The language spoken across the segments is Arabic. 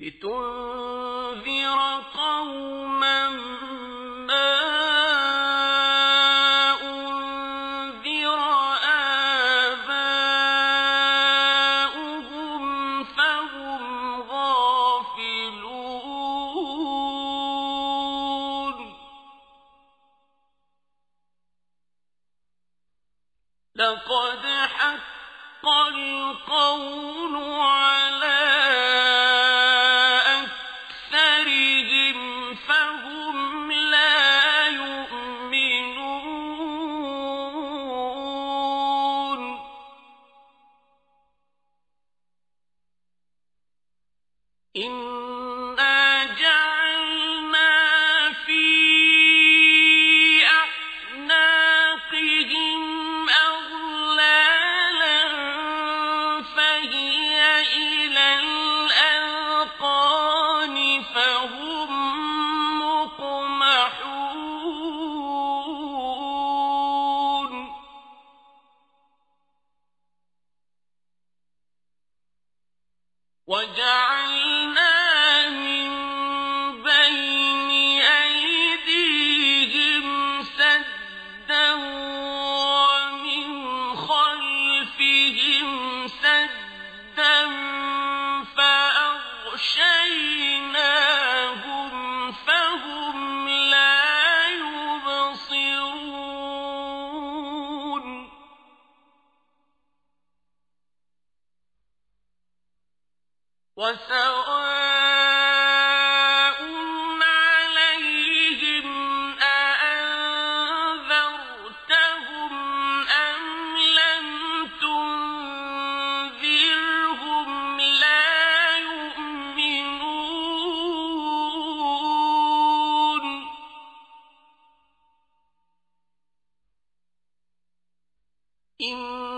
لتنذر له إنما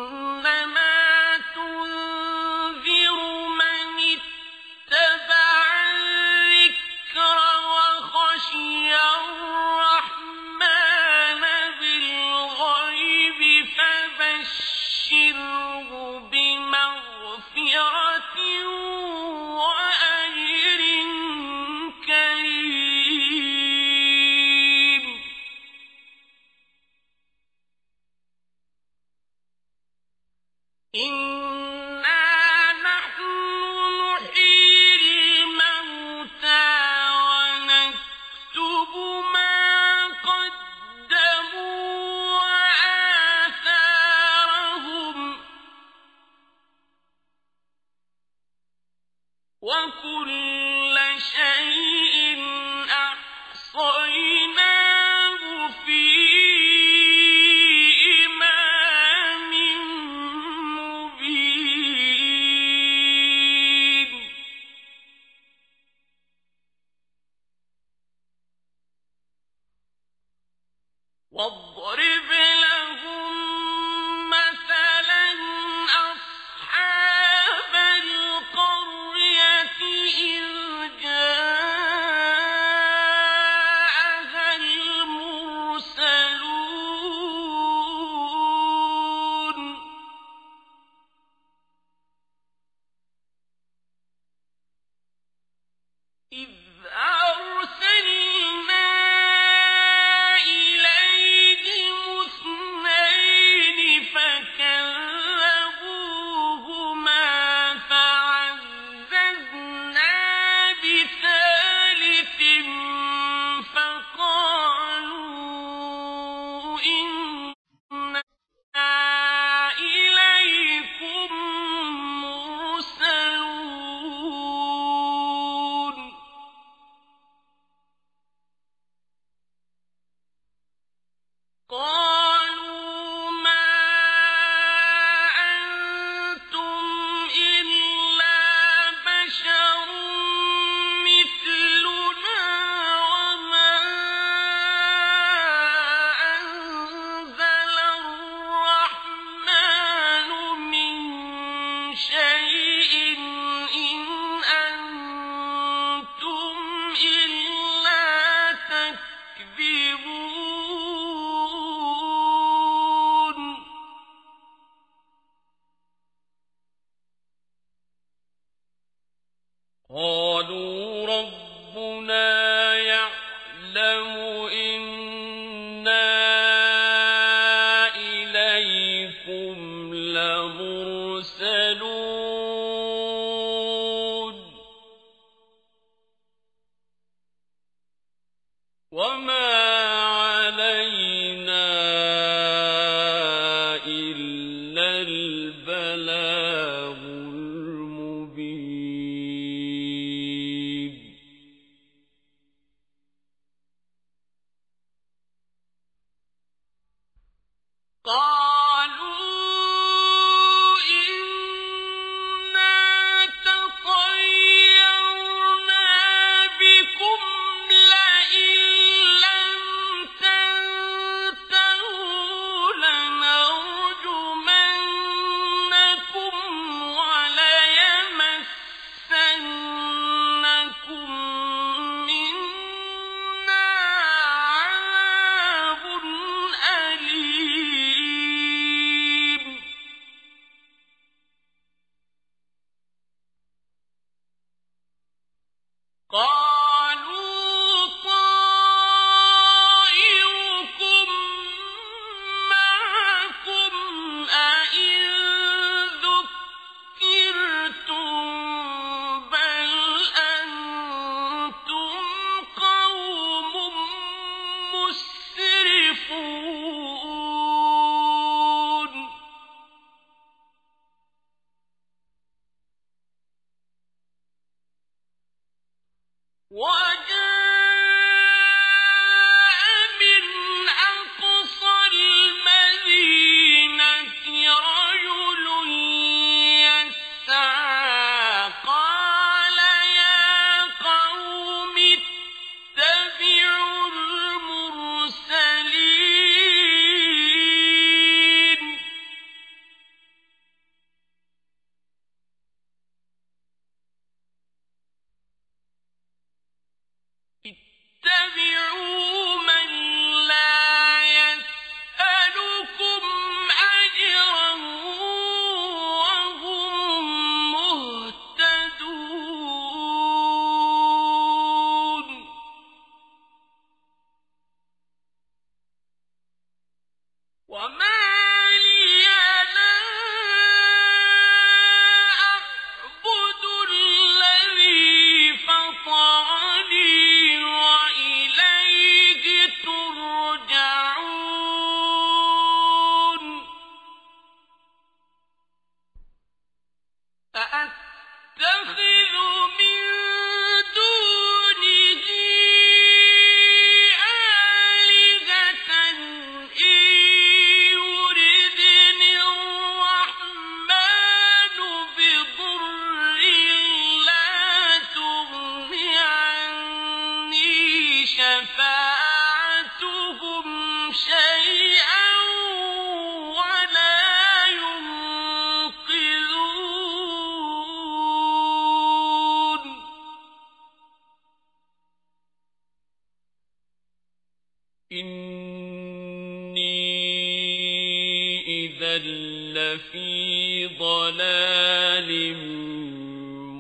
إذا لفي ضلال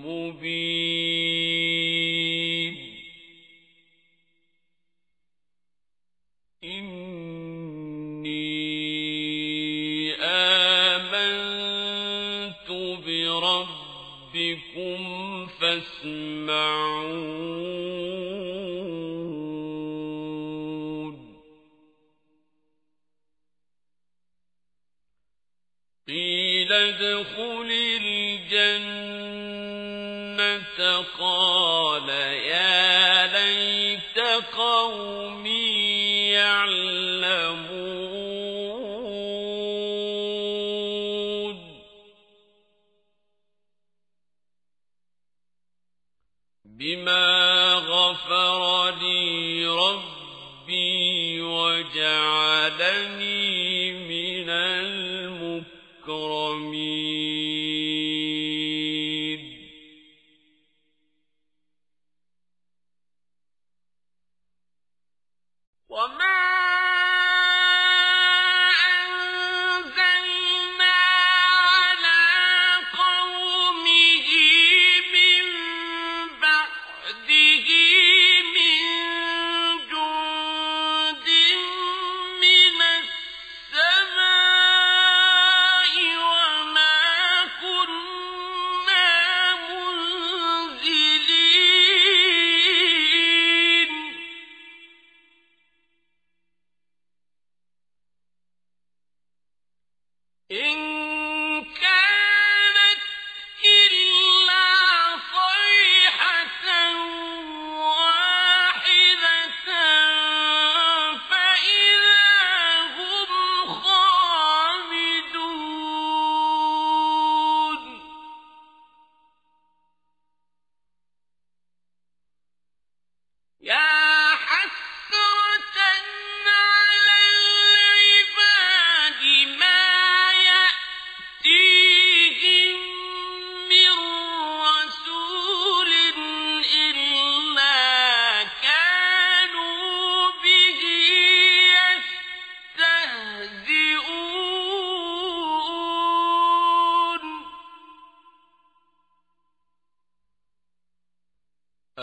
مبين. إني آمنت بربكم فاسمعون. ادخل الجنة قال يا ليت قومي يعلمون. بما غفر لي ربي وجعلني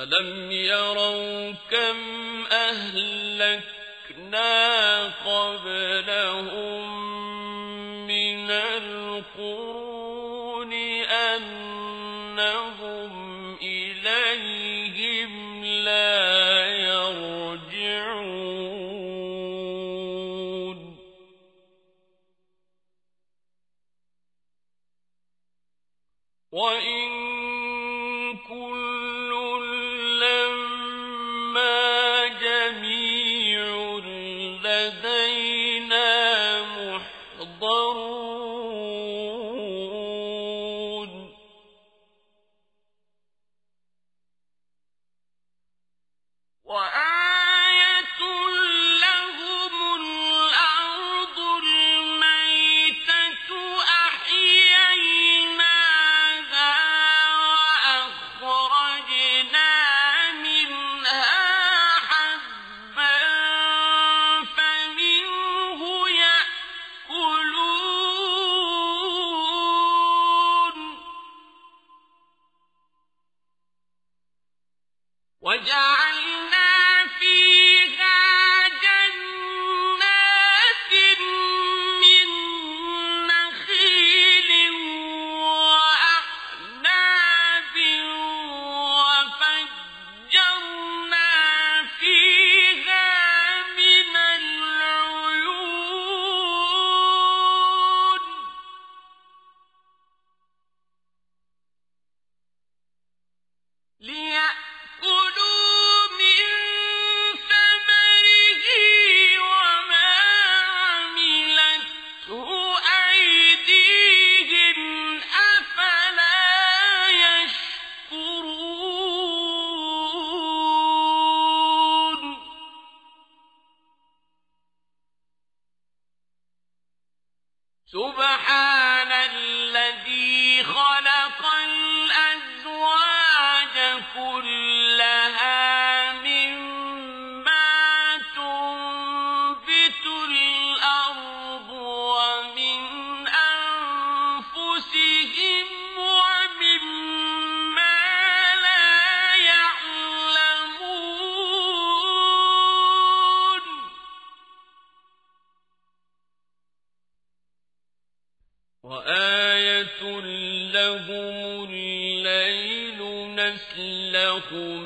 ألم يروا كم أهلكنا قبلهم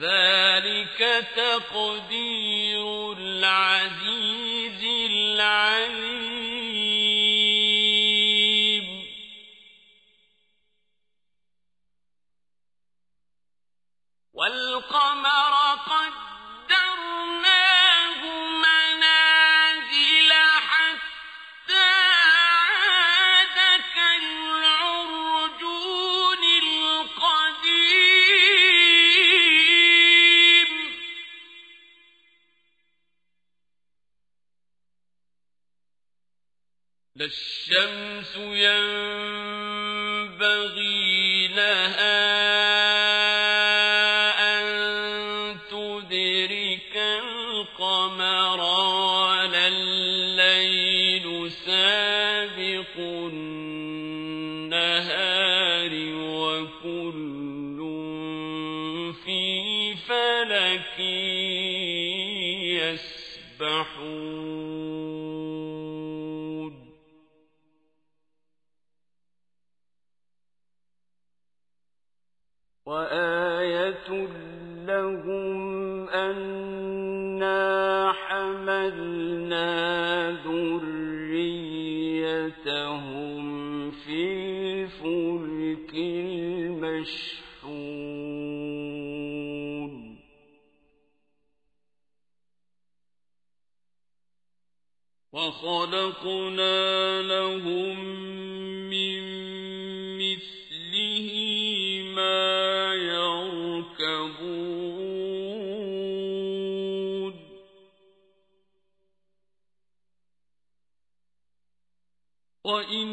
ذلك تقدير العزيز العليم. والقمر قدرناه لا الشمس وخلقنا لهم من مثله ما يركبون وإن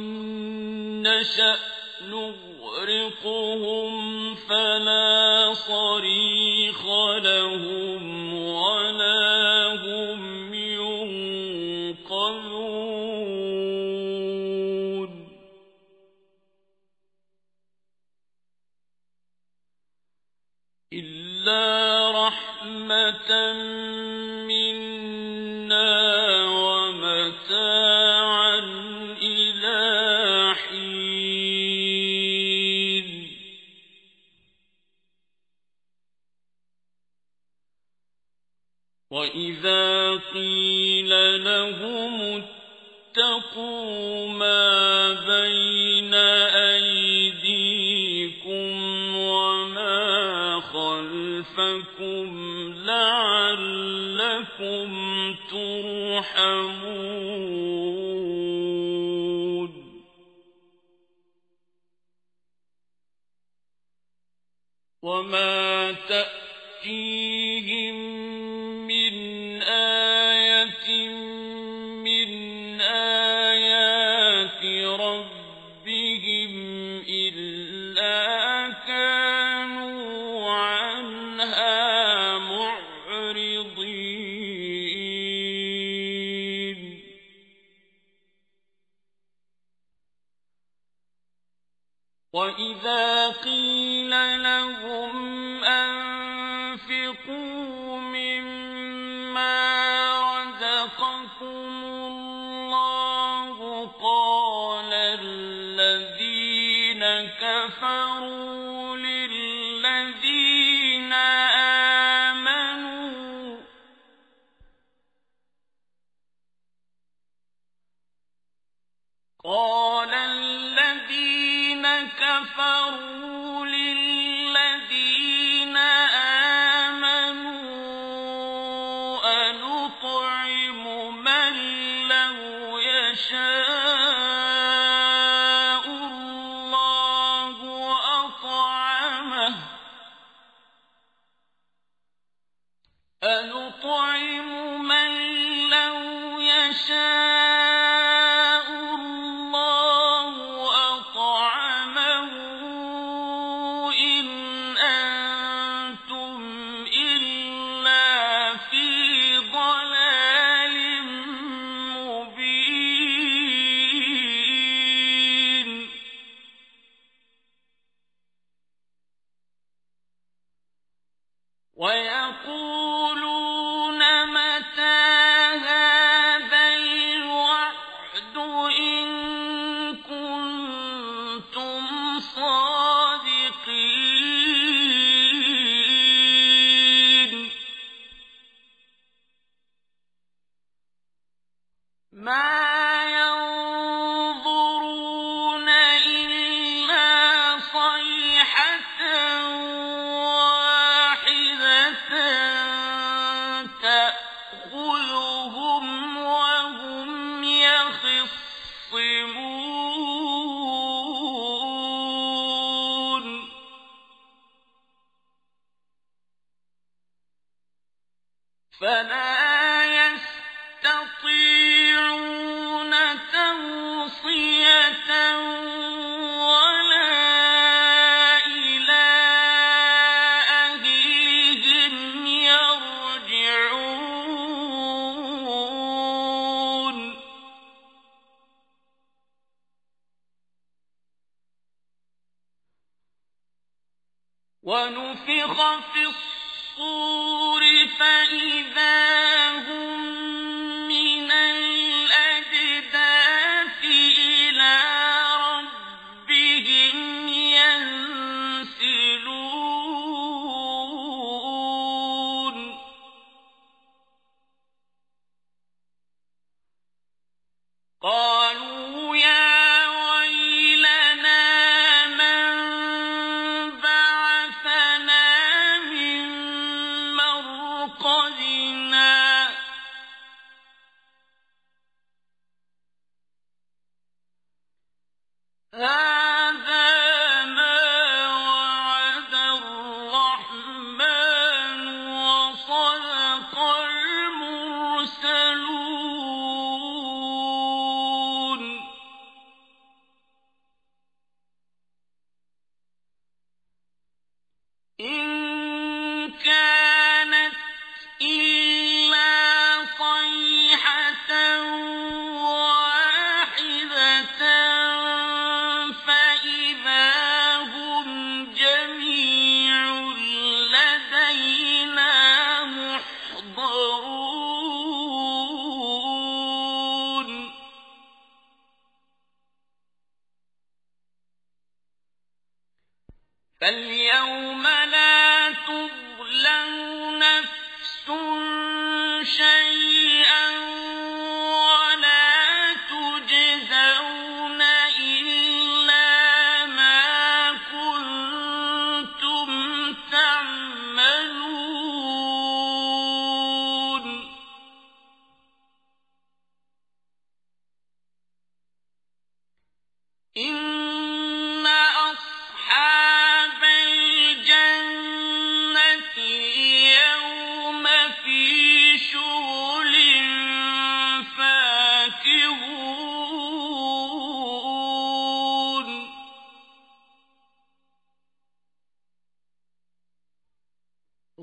نشأ نغرقهم فلا صريخ لهم تَمْ لعلكم ترحمون. وما تأتيهم قيل لهم أنفقوا مما رزقكم الله قال الذين كفروا للذين آمنوا قال كفروا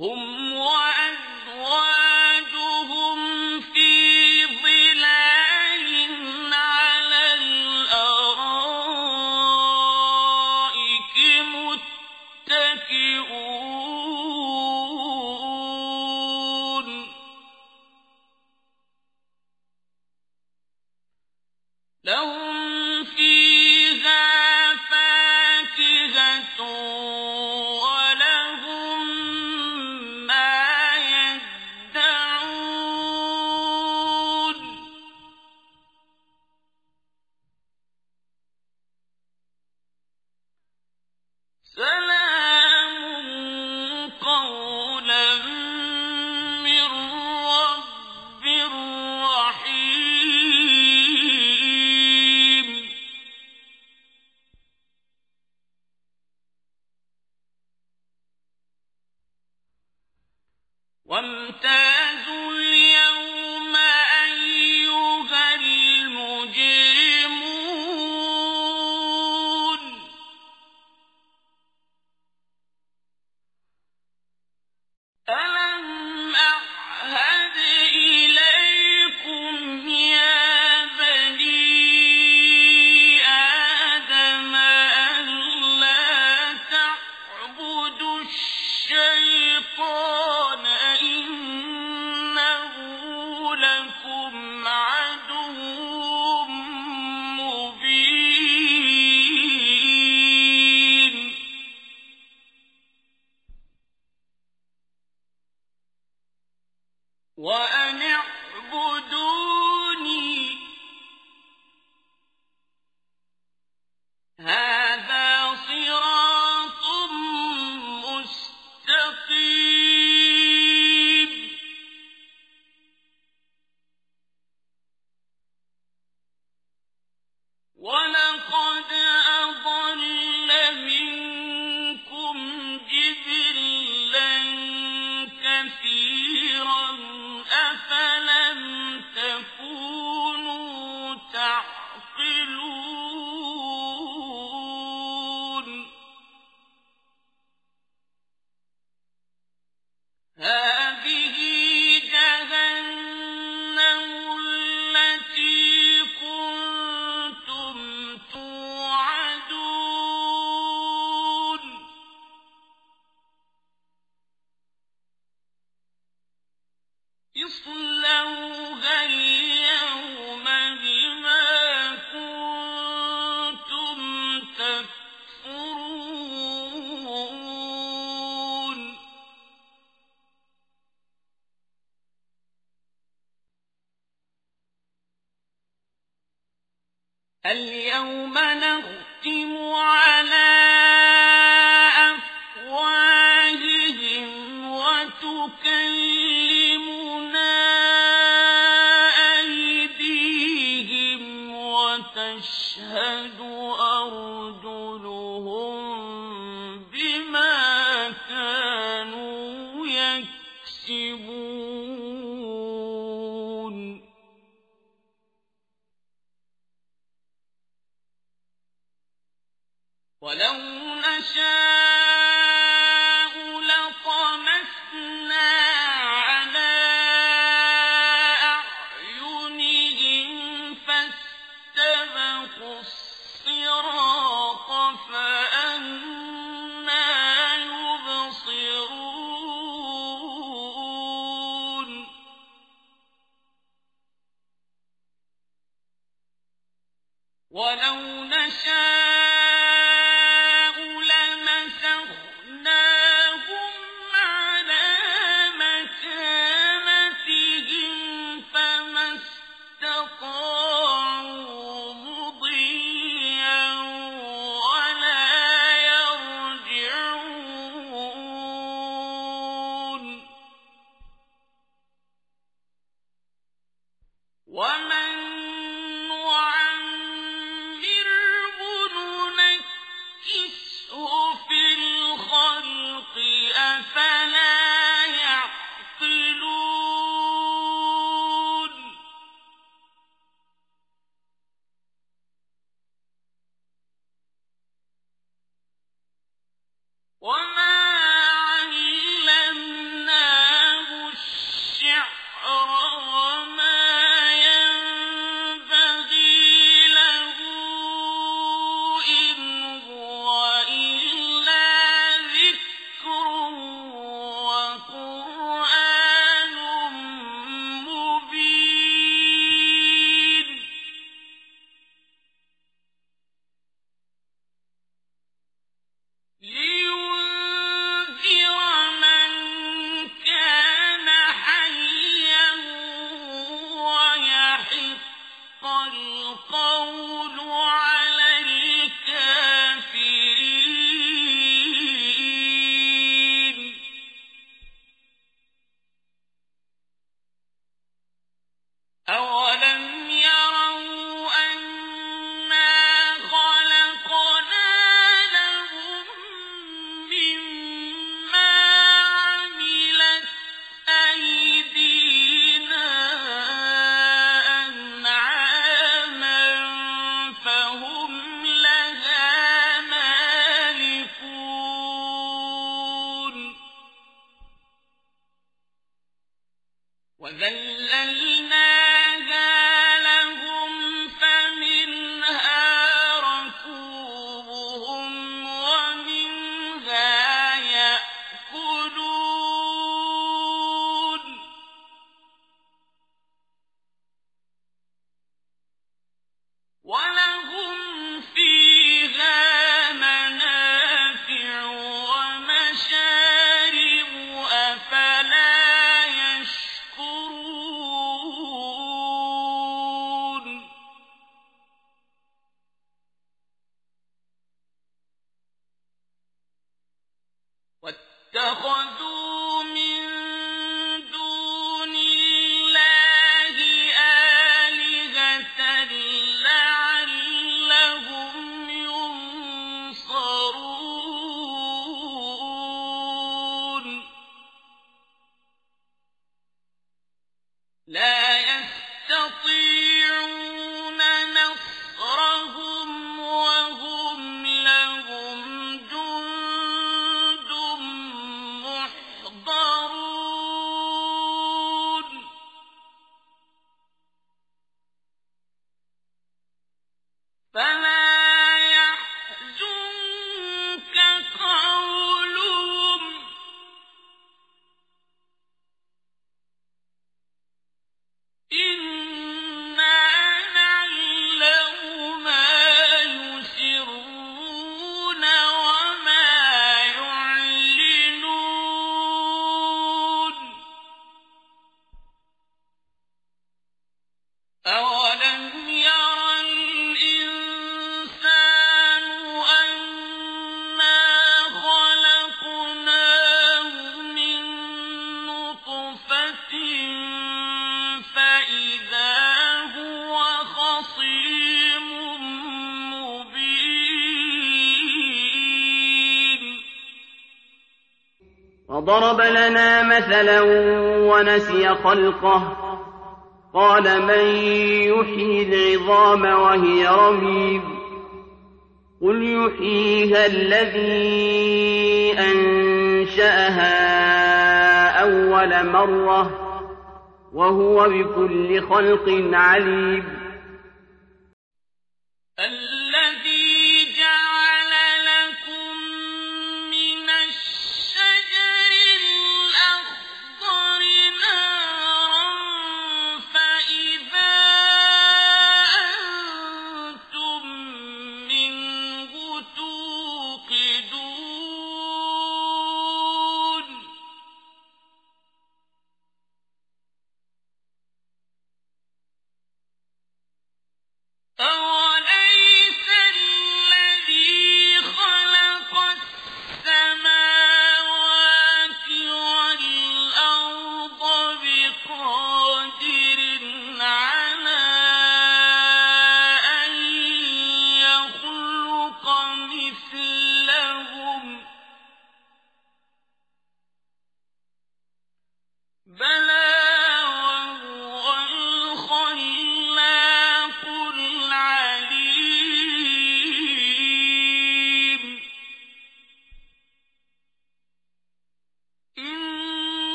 هم خلقه. قال من يحيي العظام وهي رميم. قل يحييها الذي أنشأها أول مرة وهو بكل خلق عليم.